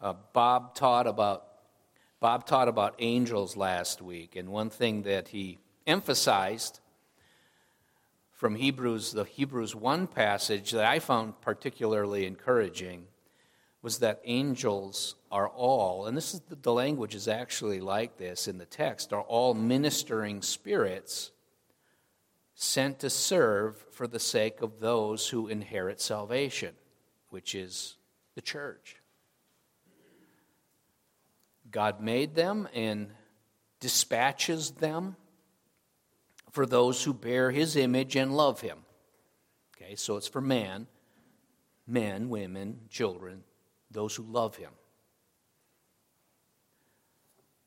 Uh, Bob taught about Bob taught about angels last week, and one thing that he emphasized from Hebrews, the Hebrews 1 passage that I found particularly encouraging was that angels are all, and this is the, the language is actually like this in the text, are all ministering spirits sent to serve for the sake of those who inherit salvation, which is the church. God made them and dispatches them for those who bear his image and love him. Okay, so it's for man, men, women, children, those who love him.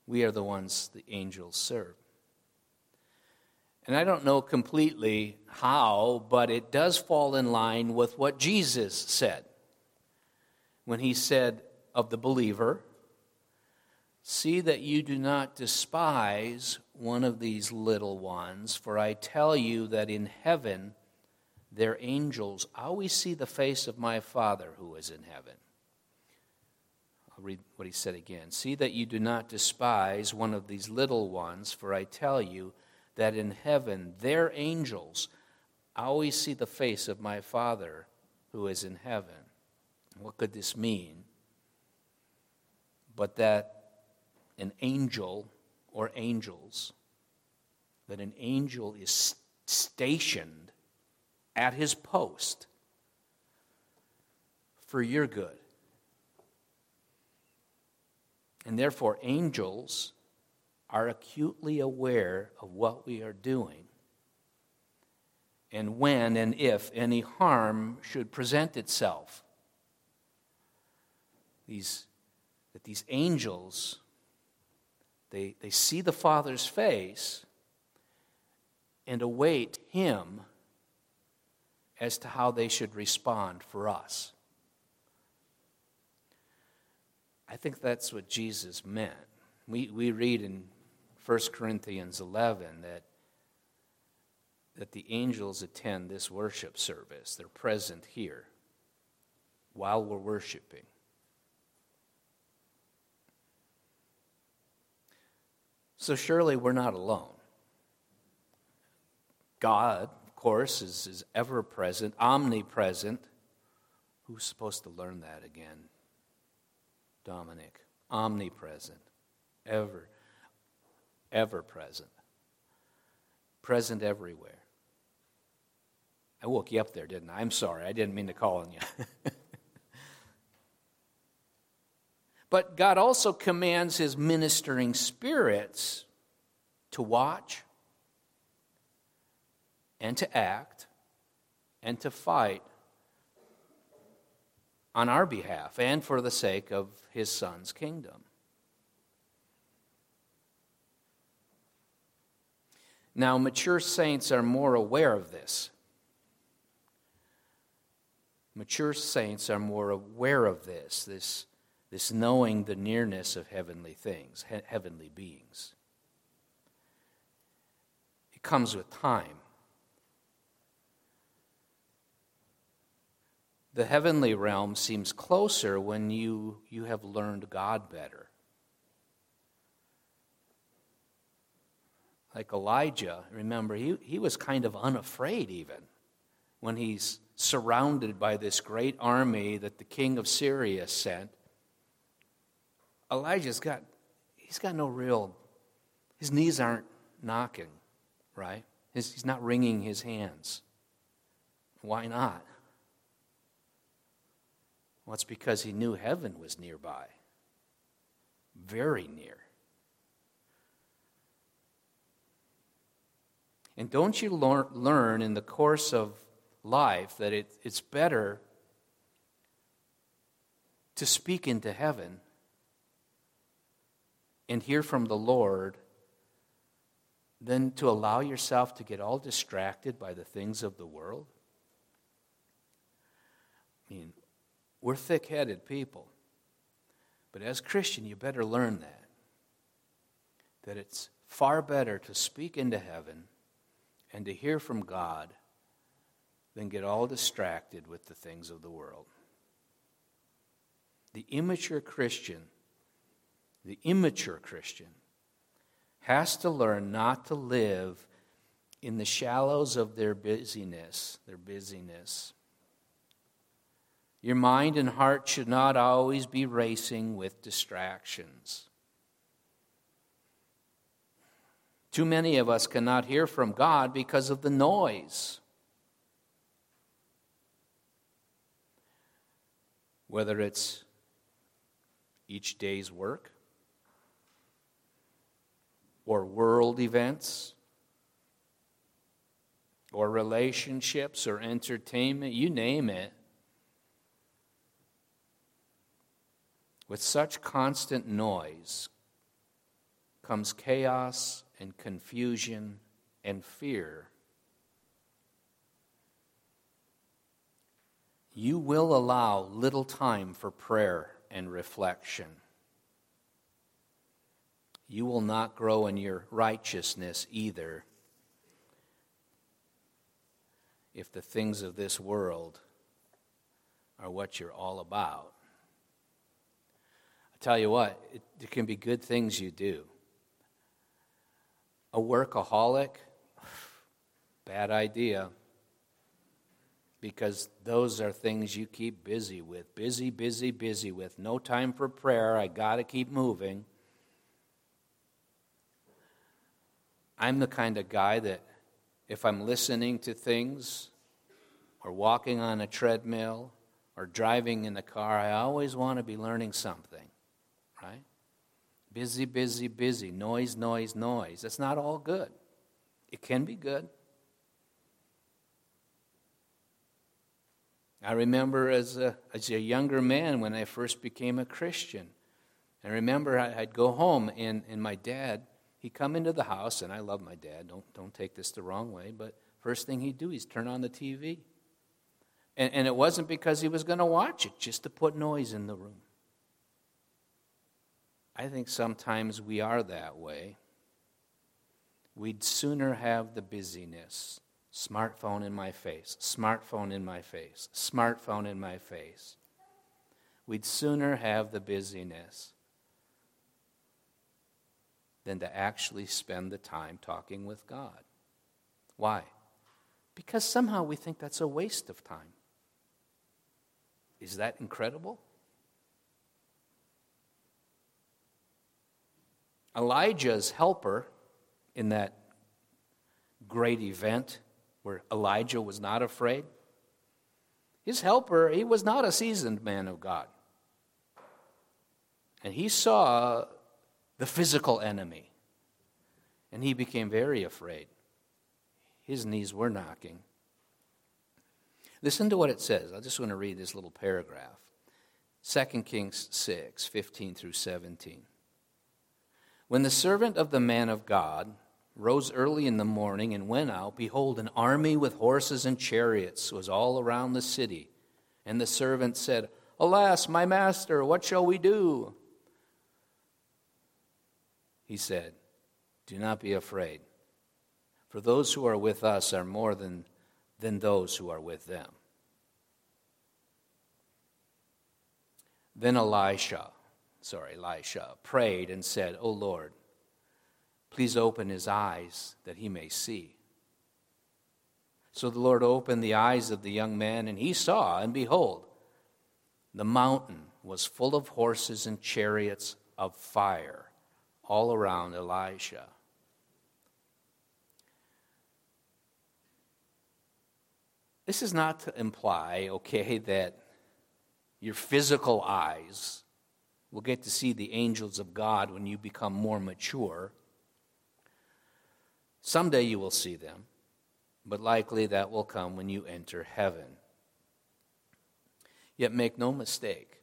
We are the ones the angels serve. And I don't know completely how, but it does fall in line with what Jesus said when he said of the believer, See that you do not despise one of these little ones, for I tell you that in heaven their angels always see the face of my Father who is in heaven. I'll read what he said again. See that you do not despise one of these little ones, for I tell you that in heaven their angels always see the face of my Father who is in heaven. What could this mean? But that an angel or angels, that an angel is stationed at his post for your good. And therefore, angels are acutely aware of what we are doing and when and if any harm should present itself. These, that these angels they, they see the Father's face and await Him as to how they should respond for us. I think that's what Jesus meant. We, we read in 1 Corinthians 11 that, that the angels attend this worship service, they're present here while we're worshiping. So surely we're not alone. God, of course, is, is ever present, omnipresent. Who's supposed to learn that again? Dominic. Omnipresent. Ever. Ever present. Present everywhere. I woke you up there, didn't I? I'm sorry. I didn't mean to call on you. But God also commands his ministering spirits to watch and to act and to fight on our behalf and for the sake of his son's kingdom. Now, mature saints are more aware of this. Mature saints are more aware of this, this this knowing the nearness of heavenly things, he- heavenly beings. It comes with time. The heavenly realm seems closer when you, you have learned God better. Like Elijah, remember, he, he was kind of unafraid even when he's surrounded by this great army that the king of Syria sent Elijah's got, he's got no real, his knees aren't knocking, right? He's not wringing his hands. Why not? Well, it's because he knew heaven was nearby, very near. And don't you learn in the course of life that it, it's better to speak into heaven and hear from the Lord than to allow yourself to get all distracted by the things of the world? I mean, we're thick headed people. But as Christian, you better learn that. That it's far better to speak into heaven and to hear from God than get all distracted with the things of the world. The the immature Christian, the immature Christian, has to learn not to live in the shallows of their busyness, their busyness. Your mind and heart should not always be racing with distractions. Too many of us cannot hear from God because of the noise. Whether it's each day's work, or world events, or relationships, or entertainment, you name it. With such constant noise comes chaos and confusion and fear. You will allow little time for prayer and reflection. You will not grow in your righteousness either if the things of this world are what you're all about. I tell you what, it, there can be good things you do. A workaholic, bad idea. Because those are things you keep busy with. Busy, busy, busy with. No time for prayer. I got to keep moving. I'm the kind of guy that if I'm listening to things or walking on a treadmill or driving in the car, I always want to be learning something, right? Busy, busy, busy, noise, noise, noise. That's not all good. It can be good. I remember as a, as a younger man when I first became a Christian. I remember I'd go home and, and my dad, he'd come into the house, and I love my dad, don't, don't take this the wrong way, but first thing he'd do is turn on the TV. And, and it wasn't because he was going to watch it, just to put noise in the room. I think sometimes we are that way. We'd sooner have the busyness. Smartphone in my face, smartphone in my face, smartphone in my face. We'd sooner have the busyness than to actually spend the time talking with God. Why? Because somehow we think that's a waste of time. Is that incredible? Elijah's helper in that great event where Elijah was not afraid, his helper, he was not a seasoned man of God. And he saw the physical enemy, and he became very afraid. His knees were knocking. Listen to what it says. I just want to read this little paragraph 2 Kings 6 15 through 17. When the servant of the man of God rose early in the morning and went out, behold, an army with horses and chariots was all around the city. And the servant said, Alas, my master, what shall we do? He said, Do not be afraid, for those who are with us are more than than those who are with them. Then Elisha, sorry, Elisha, prayed and said, O Lord, please open his eyes that he may see. So the Lord opened the eyes of the young man, and he saw, and behold, the mountain was full of horses and chariots of fire all around Elisha. This is not to imply, okay, that your physical eyes will get to see the angels of God when you become more mature. Someday you will see them, but likely that will come when you enter heaven. Yet make no mistake,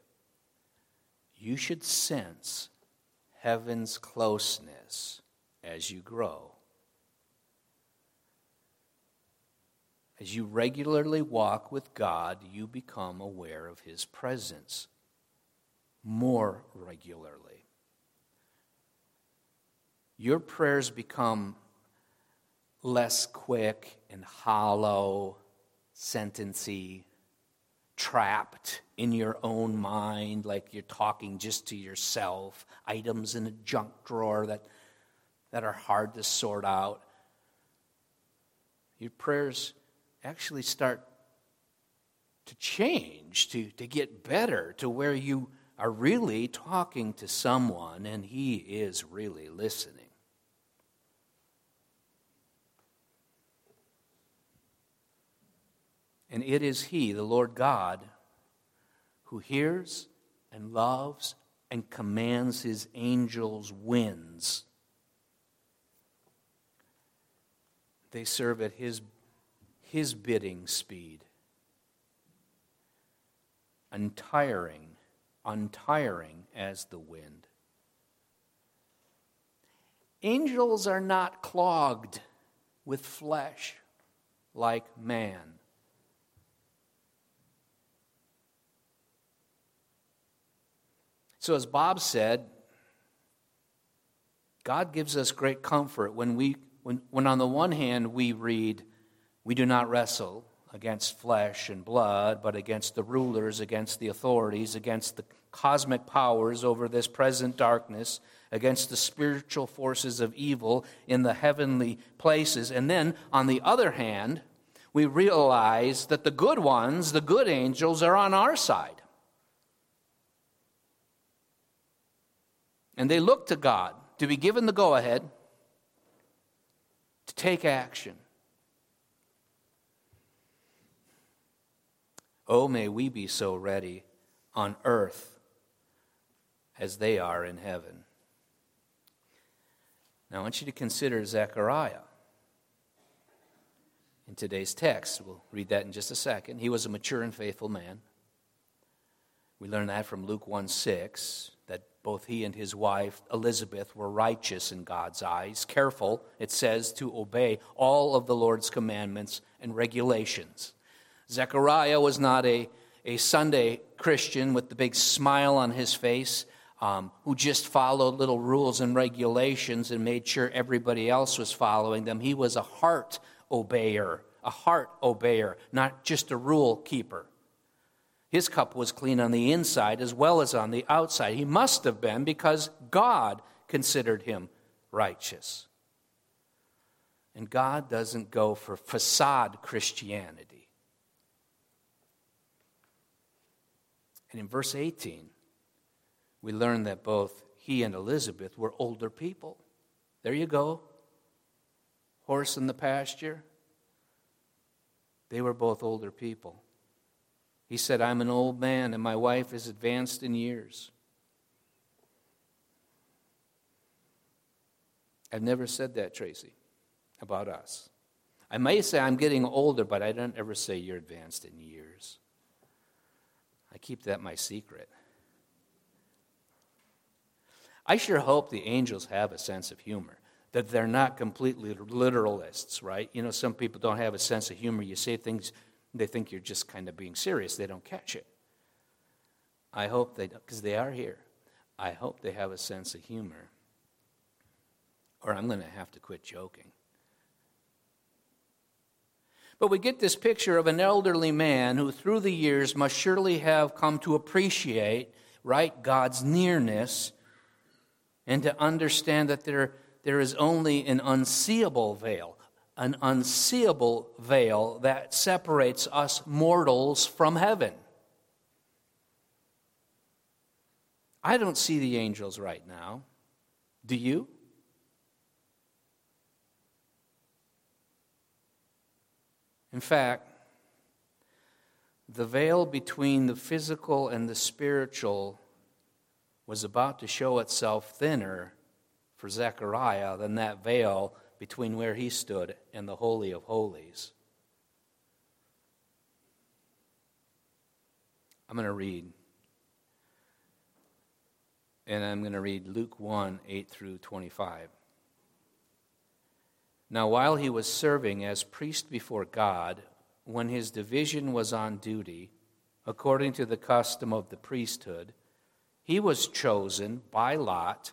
you should sense heaven's closeness as you grow. As you regularly walk with God, you become aware of His presence more regularly. Your prayers become less quick and hollow, sentency, trapped in your own mind, like you're talking just to yourself, items in a junk drawer that, that are hard to sort out. Your prayers actually start to change, to, to get better, to where you are really talking to someone and he is really listening. And it is He, the Lord God, who hears and loves and commands His angels' winds. They serve at His, his bidding speed, untiring, untiring as the wind. Angels are not clogged with flesh like man. So, as Bob said, God gives us great comfort when, we, when, when on the one hand we read, We do not wrestle against flesh and blood, but against the rulers, against the authorities, against the cosmic powers over this present darkness, against the spiritual forces of evil in the heavenly places. And then, on the other hand, we realize that the good ones, the good angels, are on our side. And they look to God to be given the go ahead to take action. Oh, may we be so ready on earth as they are in heaven. Now, I want you to consider Zechariah in today's text. We'll read that in just a second. He was a mature and faithful man. We learn that from Luke 1 6 both he and his wife, Elizabeth, were righteous in God's eyes, careful, it says, to obey all of the Lord's commandments and regulations. Zechariah was not a, a Sunday Christian with the big smile on his face um, who just followed little rules and regulations and made sure everybody else was following them. He was a heart obeyer, a heart obeyer, not just a rule keeper. His cup was clean on the inside as well as on the outside. He must have been because God considered him righteous. And God doesn't go for facade Christianity. And in verse 18, we learn that both he and Elizabeth were older people. There you go. Horse in the pasture. They were both older people. He said, I'm an old man and my wife is advanced in years. I've never said that, Tracy, about us. I may say I'm getting older, but I don't ever say you're advanced in years. I keep that my secret. I sure hope the angels have a sense of humor, that they're not completely literalists, right? You know, some people don't have a sense of humor. You say things they think you're just kind of being serious. They don't catch it. I hope they, because they are here, I hope they have a sense of humor. Or I'm going to have to quit joking. But we get this picture of an elderly man who, through the years, must surely have come to appreciate, right, God's nearness and to understand that there, there is only an unseeable veil, an unseeable veil that separates us mortals from heaven. I don't see the angels right now. Do you? In fact, the veil between the physical and the spiritual was about to show itself thinner for Zechariah than that veil between where he stood and the Holy of Holies. I'm going to read. And I'm going to read Luke 1 8 through 25. Now, while he was serving as priest before God, when his division was on duty, according to the custom of the priesthood, he was chosen by lot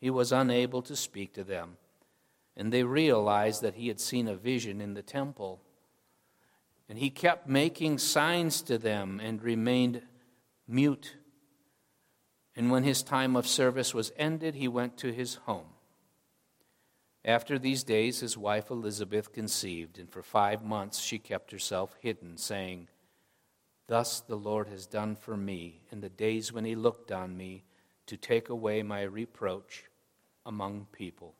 he was unable to speak to them. And they realized that he had seen a vision in the temple. And he kept making signs to them and remained mute. And when his time of service was ended, he went to his home. After these days, his wife Elizabeth conceived, and for five months she kept herself hidden, saying, Thus the Lord has done for me in the days when he looked on me to take away my reproach among people.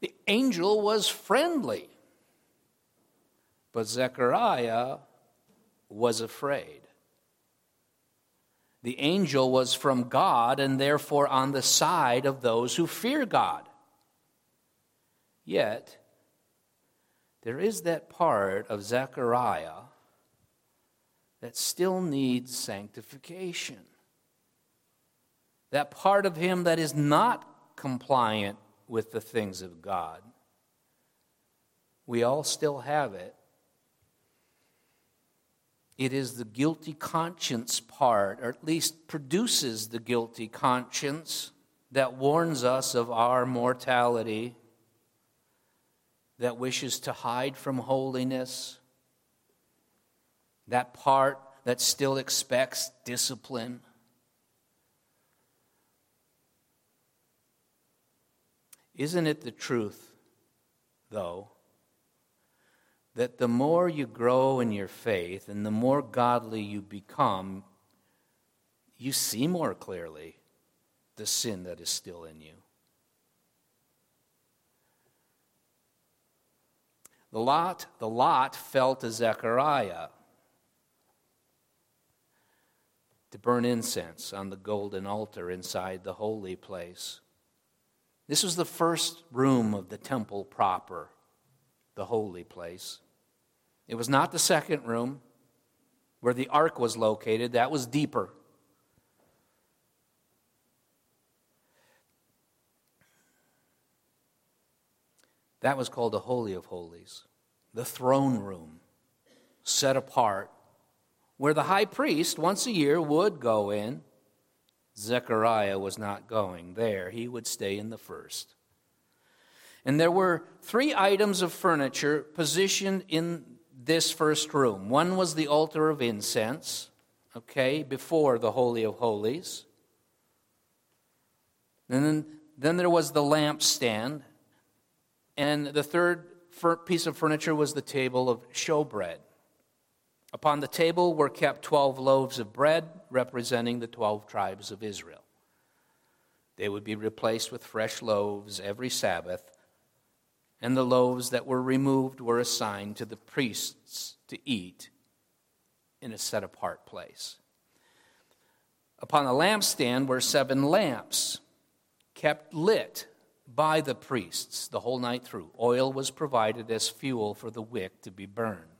The angel was friendly, but Zechariah was afraid. The angel was from God and therefore on the side of those who fear God. Yet, there is that part of Zechariah that still needs sanctification that part of him that is not compliant with the things of God. We all still have it. It is the guilty conscience part, or at least produces the guilty conscience, that warns us of our mortality, that wishes to hide from holiness, that part that still expects discipline Isn't it the truth, though, that the more you grow in your faith and the more godly you become, you see more clearly the sin that is still in you? The lot, the lot fell to Zechariah to burn incense on the golden altar inside the holy place. This was the first room of the temple proper, the holy place. It was not the second room where the ark was located, that was deeper. That was called the Holy of Holies, the throne room, set apart, where the high priest once a year would go in Zechariah was not going there. He would stay in the first. And there were three items of furniture positioned in this first room. One was the altar of incense, okay, before the Holy of Holies. And then, then there was the lampstand. And the third piece of furniture was the table of showbread. Upon the table were kept 12 loaves of bread representing the 12 tribes of Israel. They would be replaced with fresh loaves every Sabbath, and the loaves that were removed were assigned to the priests to eat in a set apart place. Upon the lampstand were seven lamps, kept lit by the priests the whole night through. Oil was provided as fuel for the wick to be burned.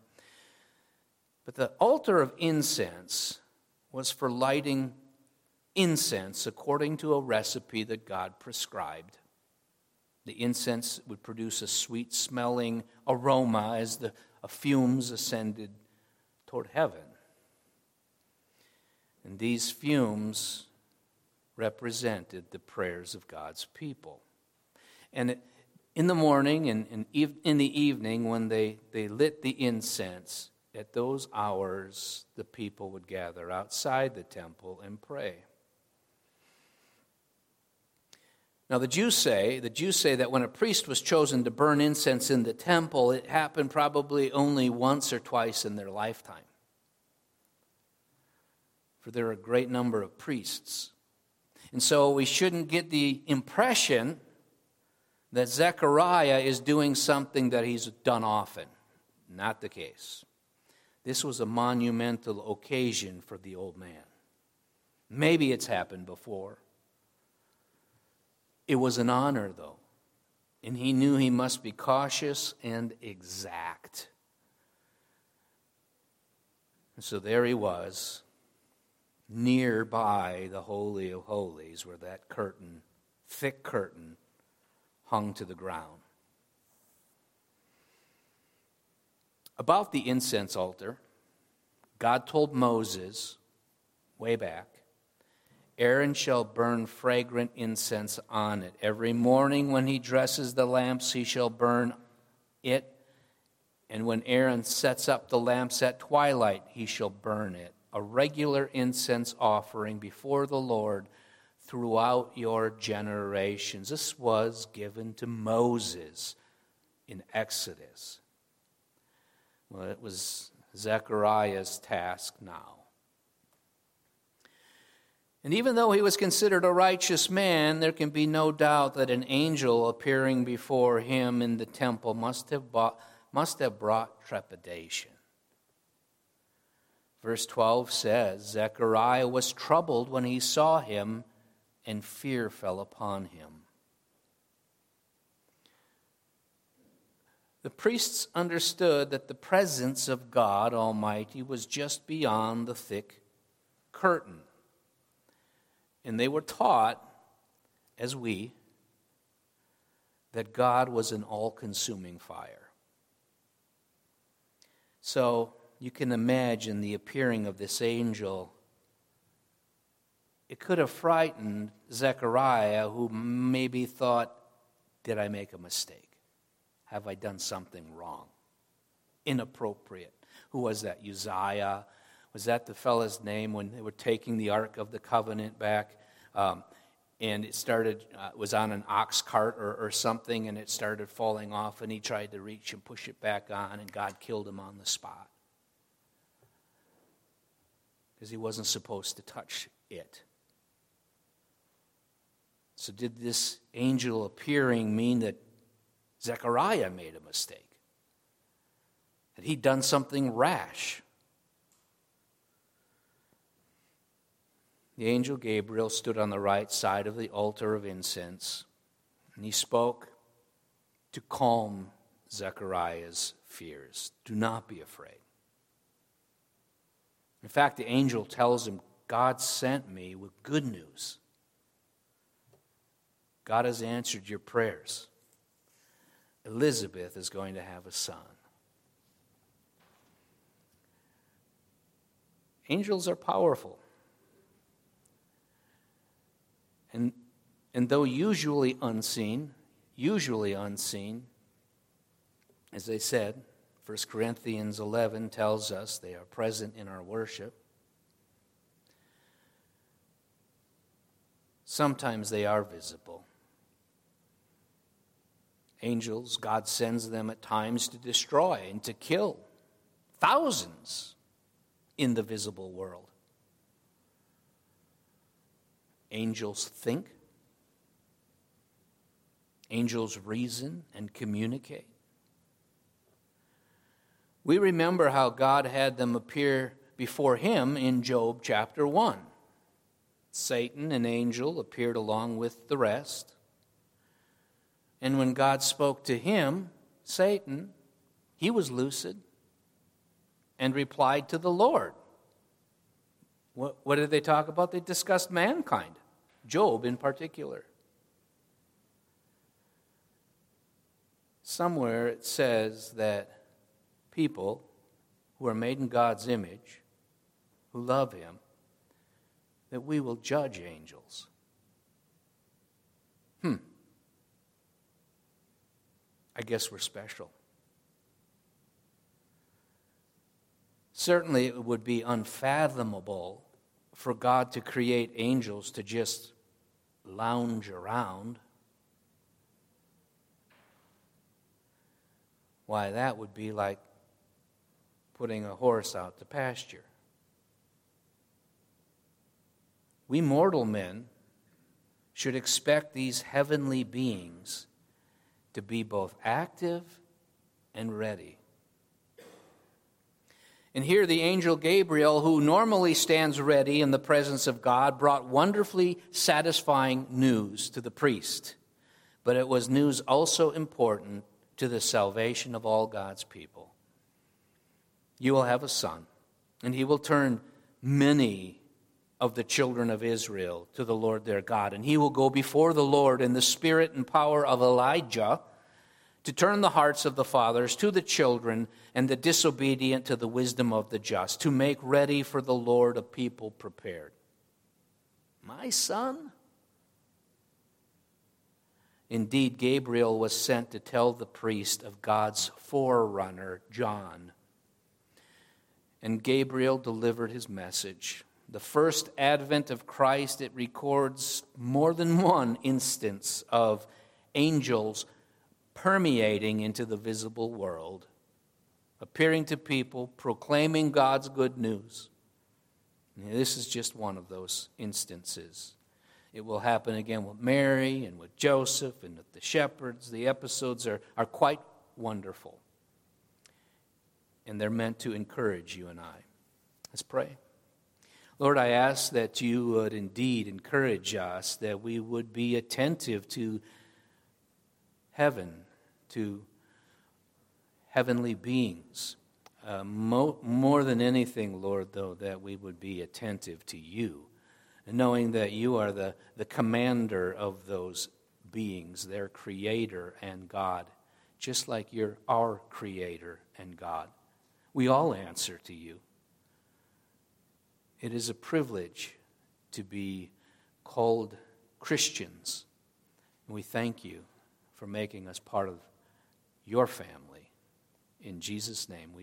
But the altar of incense was for lighting incense according to a recipe that God prescribed. The incense would produce a sweet smelling aroma as the fumes ascended toward heaven. And these fumes represented the prayers of God's people. And in the morning and in the evening, when they, they lit the incense, at those hours the people would gather outside the temple and pray. Now the Jews say, the Jews say that when a priest was chosen to burn incense in the temple, it happened probably only once or twice in their lifetime. For there are a great number of priests. And so we shouldn't get the impression that Zechariah is doing something that he's done often. Not the case. This was a monumental occasion for the old man. Maybe it's happened before. It was an honor, though, and he knew he must be cautious and exact. And so there he was, nearby the Holy of Holies, where that curtain, thick curtain, hung to the ground. About the incense altar, God told Moses way back Aaron shall burn fragrant incense on it. Every morning when he dresses the lamps, he shall burn it. And when Aaron sets up the lamps at twilight, he shall burn it. A regular incense offering before the Lord throughout your generations. This was given to Moses in Exodus. Well, it was Zechariah's task now. And even though he was considered a righteous man, there can be no doubt that an angel appearing before him in the temple must have, must have brought trepidation. Verse 12 says Zechariah was troubled when he saw him and fear fell upon him. The priests understood that the presence of God Almighty was just beyond the thick curtain. And they were taught, as we, that God was an all consuming fire. So you can imagine the appearing of this angel it could have frightened Zechariah, who maybe thought, Did I make a mistake? Have I done something wrong? Inappropriate. Who was that? Uzziah? Was that the fellow's name when they were taking the Ark of the Covenant back? Um, and it started, uh, was on an ox cart or, or something, and it started falling off, and he tried to reach and push it back on, and God killed him on the spot. Because he wasn't supposed to touch it. So, did this angel appearing mean that Zechariah made a mistake? That he'd done something rash? The angel Gabriel stood on the right side of the altar of incense, and he spoke to calm Zechariah's fears. Do not be afraid. In fact, the angel tells him, God sent me with good news God has answered your prayers. Elizabeth is going to have a son. Angels are powerful. And, and though usually unseen, usually unseen, as I said, 1 Corinthians 11 tells us they are present in our worship. Sometimes they are visible angels, God sends them at times to destroy and to kill thousands in the visible world. Angels think, angels reason and communicate. We remember how God had them appear before him in Job chapter 1. Satan, an angel, appeared along with the rest. And when God spoke to him, Satan, he was lucid and replied to the Lord. What, what did they talk about? They discussed mankind, Job in particular. Somewhere it says that people who are made in God's image, who love Him, that we will judge angels. I guess we're special. Certainly, it would be unfathomable for God to create angels to just lounge around. Why, that would be like putting a horse out to pasture. We mortal men should expect these heavenly beings to be both active and ready. And here, the angel Gabriel, who normally stands ready in the presence of God, brought wonderfully satisfying news to the priest. But it was news also important to the salvation of all God's people. You will have a son, and he will turn many of the children of Israel to the Lord their God. And he will go before the Lord in the spirit and power of Elijah to turn the hearts of the fathers to the children and the disobedient to the wisdom of the just, to make ready for the Lord a people prepared. My son? Indeed, Gabriel was sent to tell the priest of God's forerunner, John. And Gabriel delivered his message the first advent of Christ, it records more than one instance of angels permeating into the visible world, appearing to people, proclaiming God's good news. This is just one of those instances. It will happen again with Mary and with Joseph and with the shepherds. The episodes are, are quite wonderful. And they're meant to encourage you and I. Let's pray. Lord, I ask that you would indeed encourage us, that we would be attentive to heaven, to heavenly beings. Uh, mo- more than anything, Lord, though, that we would be attentive to you, knowing that you are the, the commander of those beings, their creator and God, just like you're our creator and God. We all answer to you. It is a privilege to be called Christians. And we thank you for making us part of your family. In Jesus' name we